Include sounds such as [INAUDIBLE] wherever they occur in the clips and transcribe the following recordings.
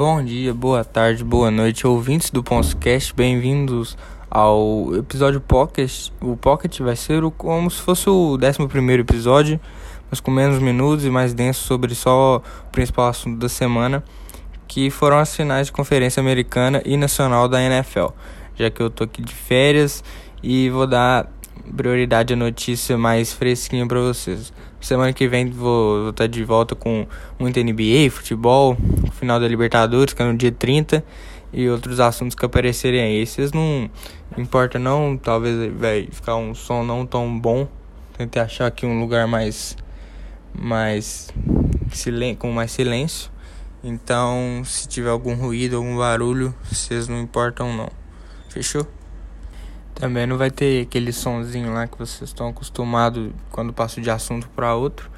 Bom dia, boa tarde, boa noite, ouvintes do Ponscast, bem-vindos ao episódio Pocket. O Pocket vai ser o, como se fosse o 11 episódio, mas com menos minutos e mais denso sobre só o principal assunto da semana, que foram as finais de conferência americana e nacional da NFL. Já que eu tô aqui de férias e vou dar prioridade à notícia mais fresquinha para vocês. Semana que vem vou estar tá de volta com muito NBA, futebol, final da Libertadores, que é no dia 30, e outros assuntos que aparecerem aí. Vocês não importa não, talvez vai ficar um som não tão bom. Tentei achar aqui um lugar mais mais com mais silêncio. Então, se tiver algum ruído, algum barulho, vocês não importam não. Fechou? Também não vai ter aquele sonzinho lá que vocês estão acostumados quando passo de assunto para outro,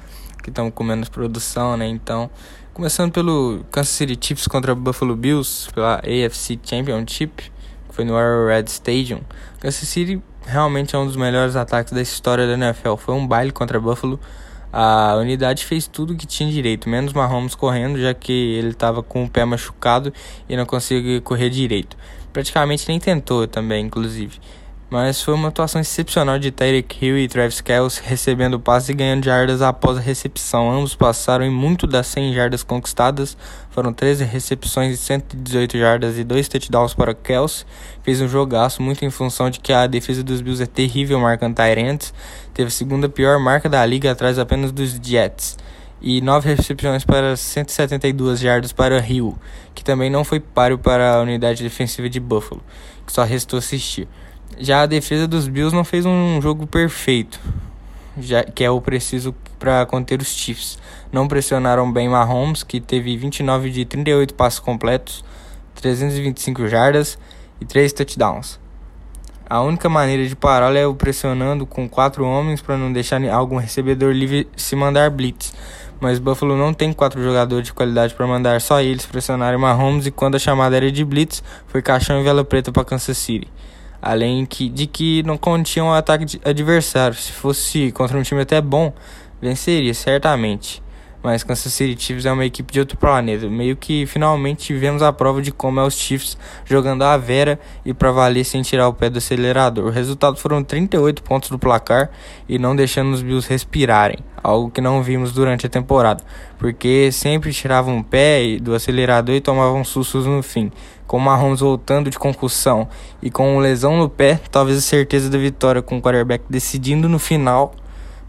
que estão com menos produção, né? Então, começando pelo Kansas City Chiefs contra Buffalo Bills pela AFC Championship, que foi no Arrowhead Stadium. Kansas City realmente é um dos melhores ataques da história da NFL. Foi um baile contra Buffalo. A unidade fez tudo que tinha direito, menos Mahomes correndo, já que ele estava com o pé machucado e não conseguia correr direito. Praticamente nem tentou também, inclusive. Mas foi uma atuação excepcional de Tyreek Hill e Travis Kelce recebendo passe e ganhando jardas após a recepção. Ambos passaram em muito das 100 jardas conquistadas. Foram 13 recepções de 118 jardas e 2 touchdowns para Kelce. Fez um jogaço muito em função de que a defesa dos Bills é terrível marcando Tyrants. Teve a segunda pior marca da liga atrás apenas dos Jets e 9 recepções para 172 jardas para Hill, que também não foi páreo para a unidade defensiva de Buffalo, que só restou assistir. Já a defesa dos Bills não fez um jogo perfeito, já que é o preciso para conter os Chiefs. Não pressionaram bem Mahomes, que teve 29 de 38 passos completos, 325 jardas e 3 touchdowns. A única maneira de pará-lo é o pressionando com quatro homens para não deixar algum recebedor livre se mandar blitz. Mas Buffalo não tem quatro jogadores de qualidade para mandar só eles pressionarem Mahomes e quando a chamada era de blitz, foi caixão e vela preta para Kansas City além que, de que não continham um ataque adversário. Se fosse contra um time até bom, venceria certamente. Mas Kansas City Chiefs é uma equipe de outro planeta. Meio que finalmente tivemos a prova de como é os Chiefs jogando a vera e para valer sem tirar o pé do acelerador. O resultado foram 38 pontos do placar e não deixando os Bills respirarem, algo que não vimos durante a temporada, porque sempre tiravam o pé do acelerador e tomavam sustos no fim. Com Mahomes voltando de concussão e com lesão no pé, talvez a certeza da vitória com o quarterback decidindo no final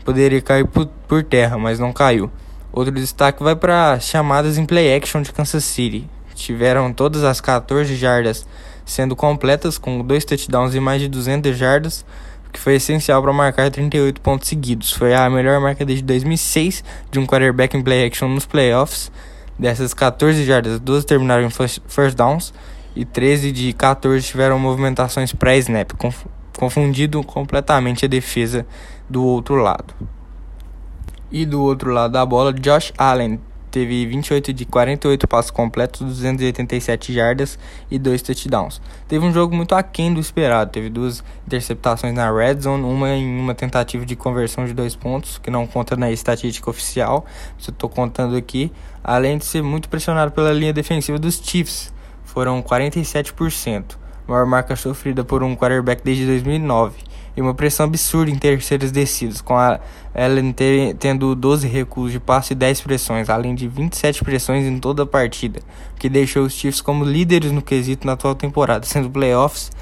poderia cair por, por terra, mas não caiu. Outro destaque vai para chamadas em play action de Kansas City. Tiveram todas as 14 jardas sendo completas, com dois touchdowns e mais de 200 jardas, o que foi essencial para marcar 38 pontos seguidos. Foi a melhor marca desde 2006 de um quarterback em play action nos playoffs. Dessas 14 jardas, duas terminaram em first downs e 13 de 14 tiveram movimentações pré-snap, confundindo completamente a defesa do outro lado. E do outro lado da bola, Josh Allen teve 28 de 48 passos completos, 287 jardas e dois touchdowns. Teve um jogo muito aquém do esperado, teve duas interceptações na red zone, uma em uma tentativa de conversão de dois pontos, que não conta na estatística oficial, eu estou contando aqui, além de ser muito pressionado pela linha defensiva dos Chiefs, foram 47%, maior marca sofrida por um quarterback desde 2009 e uma pressão absurda em terceiras descidas, com a Allen tendo 12 recuos de passe e 10 pressões, além de 27 pressões em toda a partida, que deixou os Chiefs como líderes no quesito na atual temporada, sendo playoffs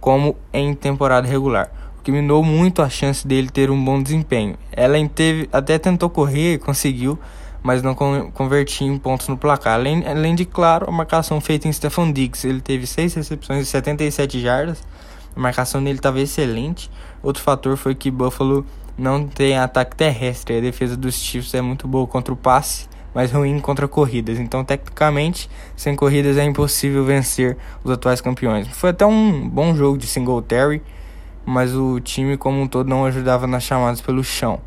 como em temporada regular, o que minou muito a chance dele ter um bom desempenho. Allen teve, até tentou correr e conseguiu, mas não convertia em pontos no placar. Além, além de, claro, a marcação feita em Stephon Diggs, ele teve 6 recepções e 77 jardas, a marcação dele estava excelente. Outro fator foi que Buffalo não tem ataque terrestre. A defesa dos Chiefs é muito boa contra o passe, mas ruim contra corridas. Então, tecnicamente, sem corridas é impossível vencer os atuais campeões. Foi até um bom jogo de Singletary, mas o time como um todo não ajudava nas chamadas pelo chão.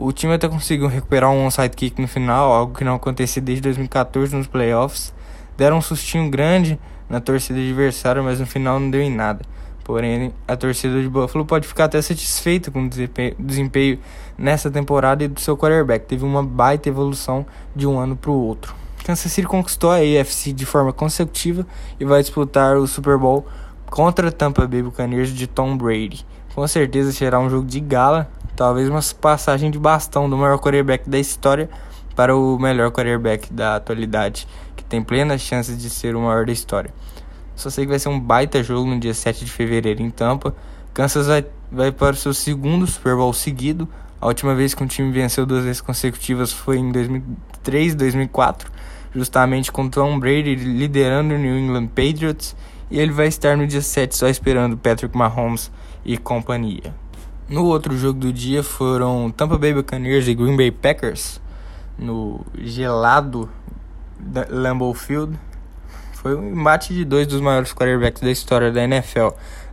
O time até conseguiu recuperar um onside kick no final, algo que não acontecia desde 2014 nos playoffs. Deram um sustinho grande na torcida adversária, mas no final não deu em nada. Porém, a torcida de Buffalo pode ficar até satisfeita com o desempenho nessa temporada e do seu quarterback. Teve uma baita evolução de um ano para o outro. Kansas City conquistou a AFC de forma consecutiva e vai disputar o Super Bowl contra Tampa Bay Buccaneers de Tom Brady. Com certeza será um jogo de gala, talvez uma passagem de bastão do maior quarterback da história para o melhor quarterback da atualidade, que tem plenas chances de ser o maior da história. Só sei que vai ser um baita jogo no dia 7 de fevereiro em Tampa. Kansas vai, vai para o seu segundo Super Bowl seguido. A última vez que um time venceu duas vezes consecutivas foi em 2003 e 2004, justamente com Tom Brady liderando o New England Patriots e ele vai estar no dia 7 só esperando Patrick Mahomes e companhia. No outro jogo do dia foram Tampa Bay Buccaneers e Green Bay Packers no gelado Lambeau Field. Foi um embate de dois dos maiores quarterbacks da história da NFL.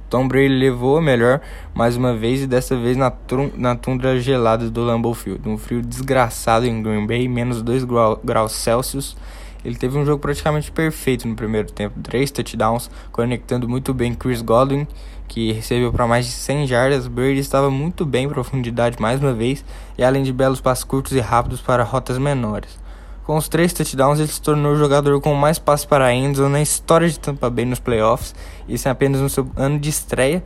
Tom Brady levou a melhor mais uma vez e dessa vez na, na tundra gelada do Lambeau Field. Um frio desgraçado em Green Bay, menos 2 graus Celsius ele teve um jogo praticamente perfeito no primeiro tempo, três touchdowns, conectando muito bem Chris Godwin, que recebeu para mais de 100 jardas. Brady estava muito bem em profundidade mais uma vez, e além de belos passos curtos e rápidos para rotas menores. Com os três touchdowns, ele se tornou o jogador com mais passes para a na história de Tampa Bay nos playoffs, isso apenas no seu ano de estreia.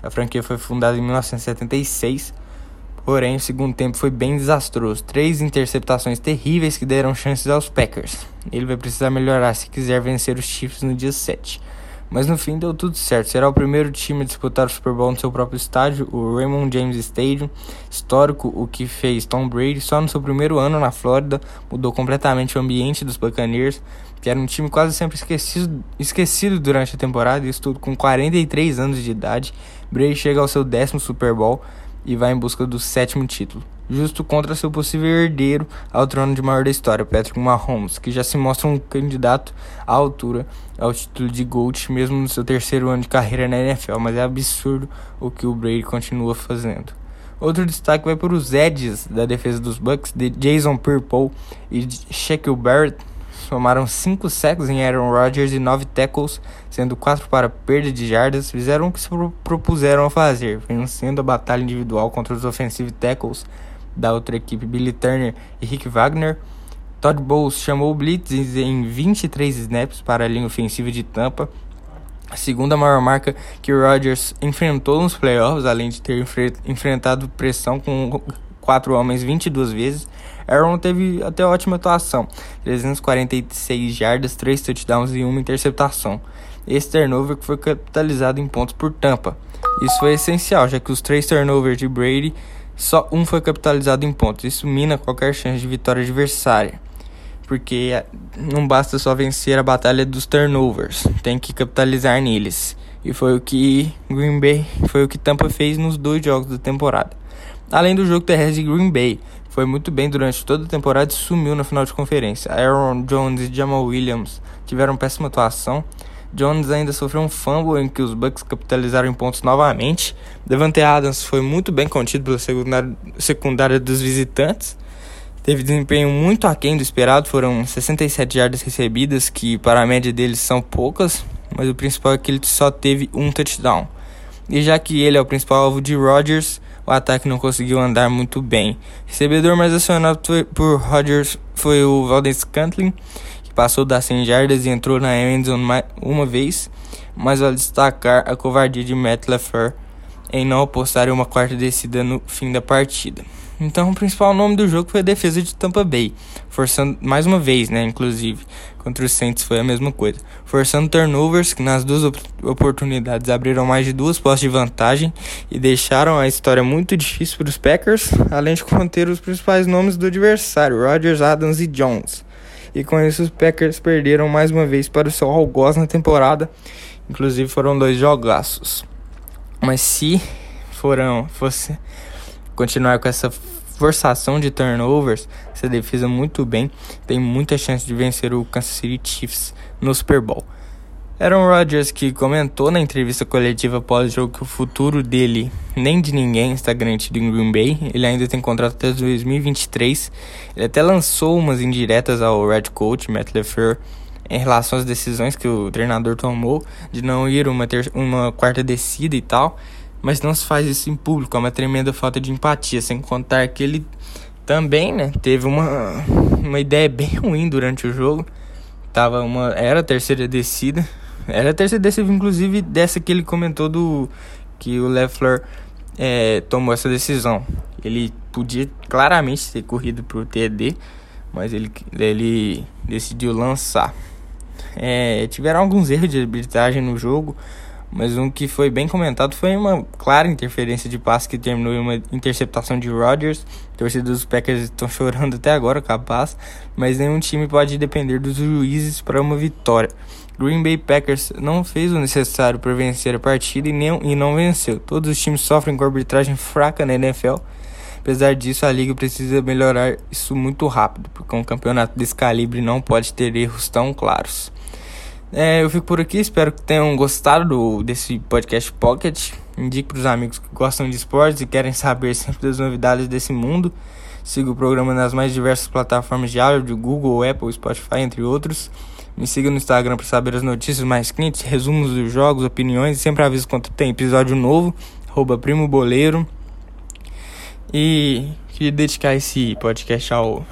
A franquia foi fundada em 1976 Porém, o segundo tempo foi bem desastroso. Três interceptações terríveis que deram chances aos Packers. Ele vai precisar melhorar se quiser vencer os Chiefs no dia 7. Mas no fim deu tudo certo. Será o primeiro time a disputar o Super Bowl no seu próprio estádio, o Raymond James Stadium. Histórico, o que fez Tom Brady só no seu primeiro ano na Flórida. Mudou completamente o ambiente dos Buccaneers, que era um time quase sempre esquecido, esquecido durante a temporada. Isso tudo com 43 anos de idade. Brady chega ao seu décimo Super Bowl e vai em busca do sétimo título, justo contra seu possível herdeiro ao trono de maior da história, Patrick Mahomes, que já se mostra um candidato à altura ao título de GOAT mesmo no seu terceiro ano de carreira na NFL, mas é absurdo o que o Brady continua fazendo. Outro destaque vai para os edges da defesa dos Bucks, de Jason Pierre-Paul e Shaquille Barrett, somaram 5 sacks em Aaron Rodgers e 9 tackles, sendo 4 para perda de jardas, fizeram o que se propuseram a fazer, vencendo a batalha individual contra os offensive tackles da outra equipe, Billy Turner e Rick Wagner. Todd Bowles chamou o blitz em 23 snaps para a linha ofensiva de Tampa, a segunda maior marca que Rodgers enfrentou nos playoffs, além de ter enfrentado pressão com quatro homens 22 vezes. Aaron teve até ótima atuação, 346 jardas, 3 touchdowns e uma interceptação. Esse turnover foi capitalizado em pontos por Tampa. Isso foi essencial, já que os três turnovers de Brady, só um foi capitalizado em pontos. Isso mina qualquer chance de vitória adversária. Porque eh, não basta só vencer a batalha dos turnovers, tem que capitalizar neles. E foi o que Green Bay, foi o que Tampa fez nos dois jogos da temporada. Além do jogo terrestre de Green Bay, foi muito bem durante toda a temporada e sumiu na final de conferência. Aaron Jones e Jamal Williams tiveram péssima atuação. Jones ainda sofreu um fumble em que os Bucks capitalizaram em pontos novamente. Devante Adams foi muito bem contido pela secundária, dos visitantes. Teve desempenho muito aquém do esperado, foram 67 jardas recebidas, que para a média deles são poucas, mas o principal é que ele só teve um touchdown. E já que ele é o principal alvo de Rodgers, o ataque não conseguiu andar muito bem. Recebedor mais acionado por Rodgers foi o Valdez Scantling, que passou das 100 jardas e entrou na endzone uma vez, mas vale destacar a covardia de Matt LaFleur em não apostar em uma quarta descida no fim da partida. Então, o principal nome do jogo foi a defesa de Tampa Bay, forçando mais uma vez, né, inclusive, contra os Saints foi a mesma coisa, forçando turnovers que nas duas op oportunidades abriram mais de duas postes de vantagem e deixaram a história muito difícil para os Packers, além de conter os principais nomes do adversário, Rodgers, Adams e Jones. E com isso os Packers perderam mais uma vez para o seu algoz na temporada, inclusive foram dois jogaços. Mas se foram, fosse continuar com essa forçação de turnovers, essa defesa muito bem, tem muita chance de vencer o Kansas City Chiefs no Super Bowl. Aaron Rodgers que comentou na entrevista coletiva pós-jogo que o futuro dele, nem de ninguém, está garantido em Green Bay. Ele ainda tem contrato até 2023. Ele até lançou umas indiretas ao Red Coach, Matt LeFleur, em relação às decisões que o treinador tomou de não ir uma, ter uma quarta descida e tal mas não se faz isso em público, é uma tremenda falta de empatia, sem contar que ele também, né, teve uma, uma ideia bem ruim durante o jogo. Tava uma, era a terceira descida. Era a terceira descida, inclusive, dessa que ele comentou do que o Leffler é, tomou essa decisão. Ele podia claramente ter corrido pro TD, mas ele, ele decidiu lançar. É, tiveram alguns erros de arbitragem no jogo, mas um que foi bem comentado foi uma clara interferência de passe que terminou em uma interceptação de Rodgers. Torcedores dos Packers estão [LAUGHS] chorando até agora, capaz, mas nenhum time pode depender dos juízes para uma vitória. Green Bay Packers não fez o necessário para vencer a partida e, nem, e não venceu. Todos os times sofrem com arbitragem fraca na NFL. Apesar disso, a liga precisa melhorar isso muito rápido, porque um campeonato desse calibre não pode ter erros tão claros. É, eu fico por aqui, espero que tenham gostado do, desse podcast Pocket. Indique para os amigos que gostam de esportes e querem saber sempre das novidades desse mundo. Siga o programa nas mais diversas plataformas de áudio, Google, Apple, Spotify, entre outros. Me siga no Instagram para saber as notícias mais quentes, resumos dos jogos, opiniões. Sempre aviso quando tem episódio novo. Arroba Primo Boleiro. E queria dedicar esse podcast ao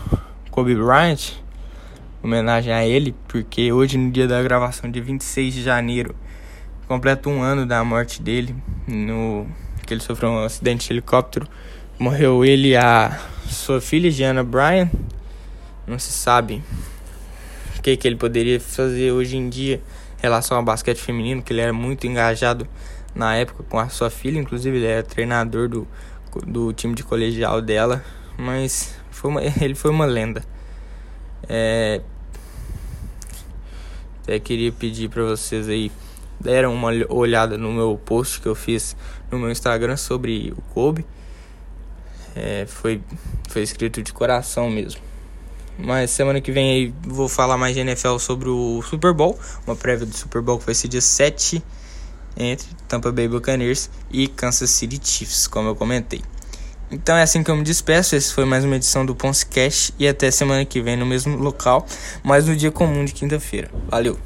Kobe Bryant homenagem a ele, porque hoje, no dia da gravação, de 26 de janeiro, completa um ano da morte dele, no que ele sofreu um acidente de helicóptero. Morreu ele e a sua filha, Gianna Bryan. Não se sabe o que, que ele poderia fazer hoje em dia em relação ao basquete feminino, que ele era muito engajado na época com a sua filha, inclusive ele era treinador do, do time de colegial dela, mas foi uma, [LAUGHS] ele foi uma lenda. É, até queria pedir para vocês aí deram uma olhada no meu post que eu fiz no meu Instagram sobre o Kobe. É, foi, foi escrito de coração mesmo. Mas semana que vem aí vou falar mais de NFL sobre o Super Bowl. Uma prévia do Super Bowl que vai ser dia 7 entre Tampa Bay Buccaneers e Kansas City Chiefs, como eu comentei. Então é assim que eu me despeço. Esse foi mais uma edição do Ponce Cash e até semana que vem no mesmo local, mas no dia comum de quinta-feira. Valeu!